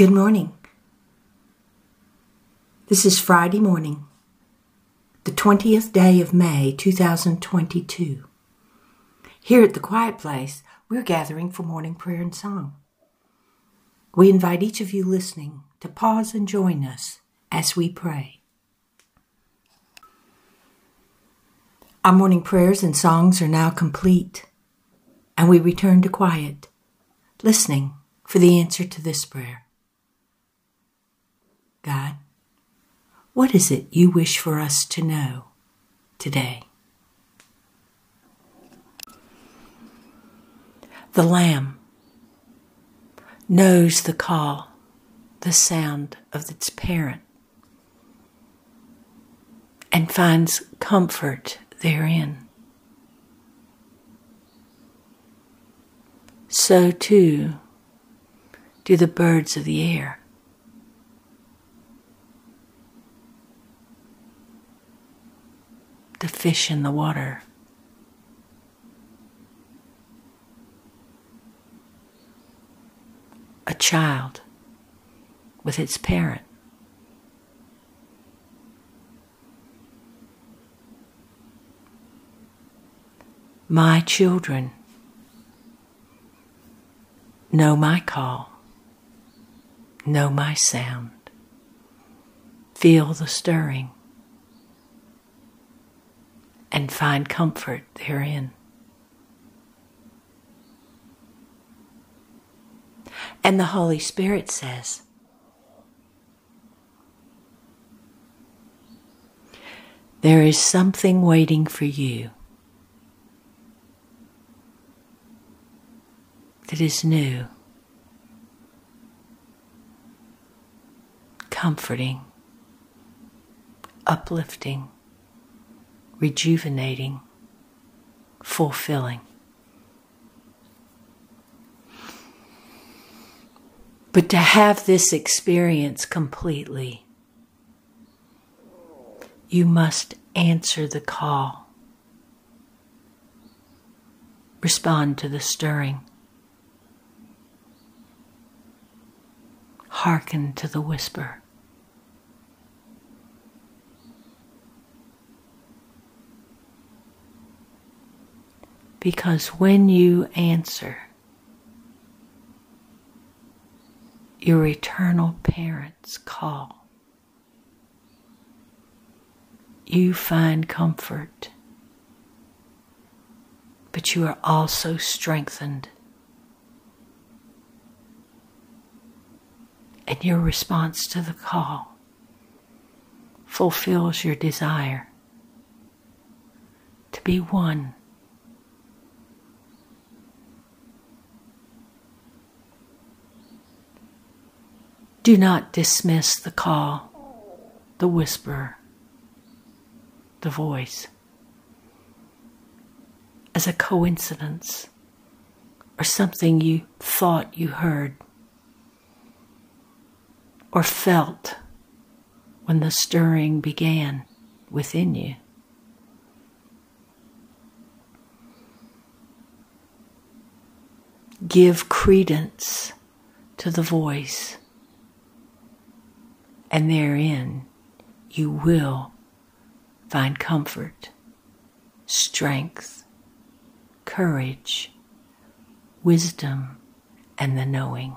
Good morning. This is Friday morning, the 20th day of May 2022. Here at the Quiet Place, we're gathering for morning prayer and song. We invite each of you listening to pause and join us as we pray. Our morning prayers and songs are now complete, and we return to quiet, listening for the answer to this prayer. God, what is it you wish for us to know today? The Lamb knows the call, the sound of its parent, and finds comfort therein. So too do the birds of the air. The fish in the water. A child with its parent. My children know my call, know my sound, feel the stirring find comfort therein. And the Holy Spirit says, There is something waiting for you that is new, comforting, uplifting rejuvenating, fulfilling. But to have this experience completely, you must answer the call, respond to the stirring, hearken to the whisper. Because when you answer, your eternal parents call. You find comfort, but you are also strengthened. And your response to the call fulfills your desire to be one Do not dismiss the call, the whisper, the voice as a coincidence or something you thought you heard or felt when the stirring began within you. Give credence to the voice and therein you will find comfort, strength, courage, wisdom, and the knowing.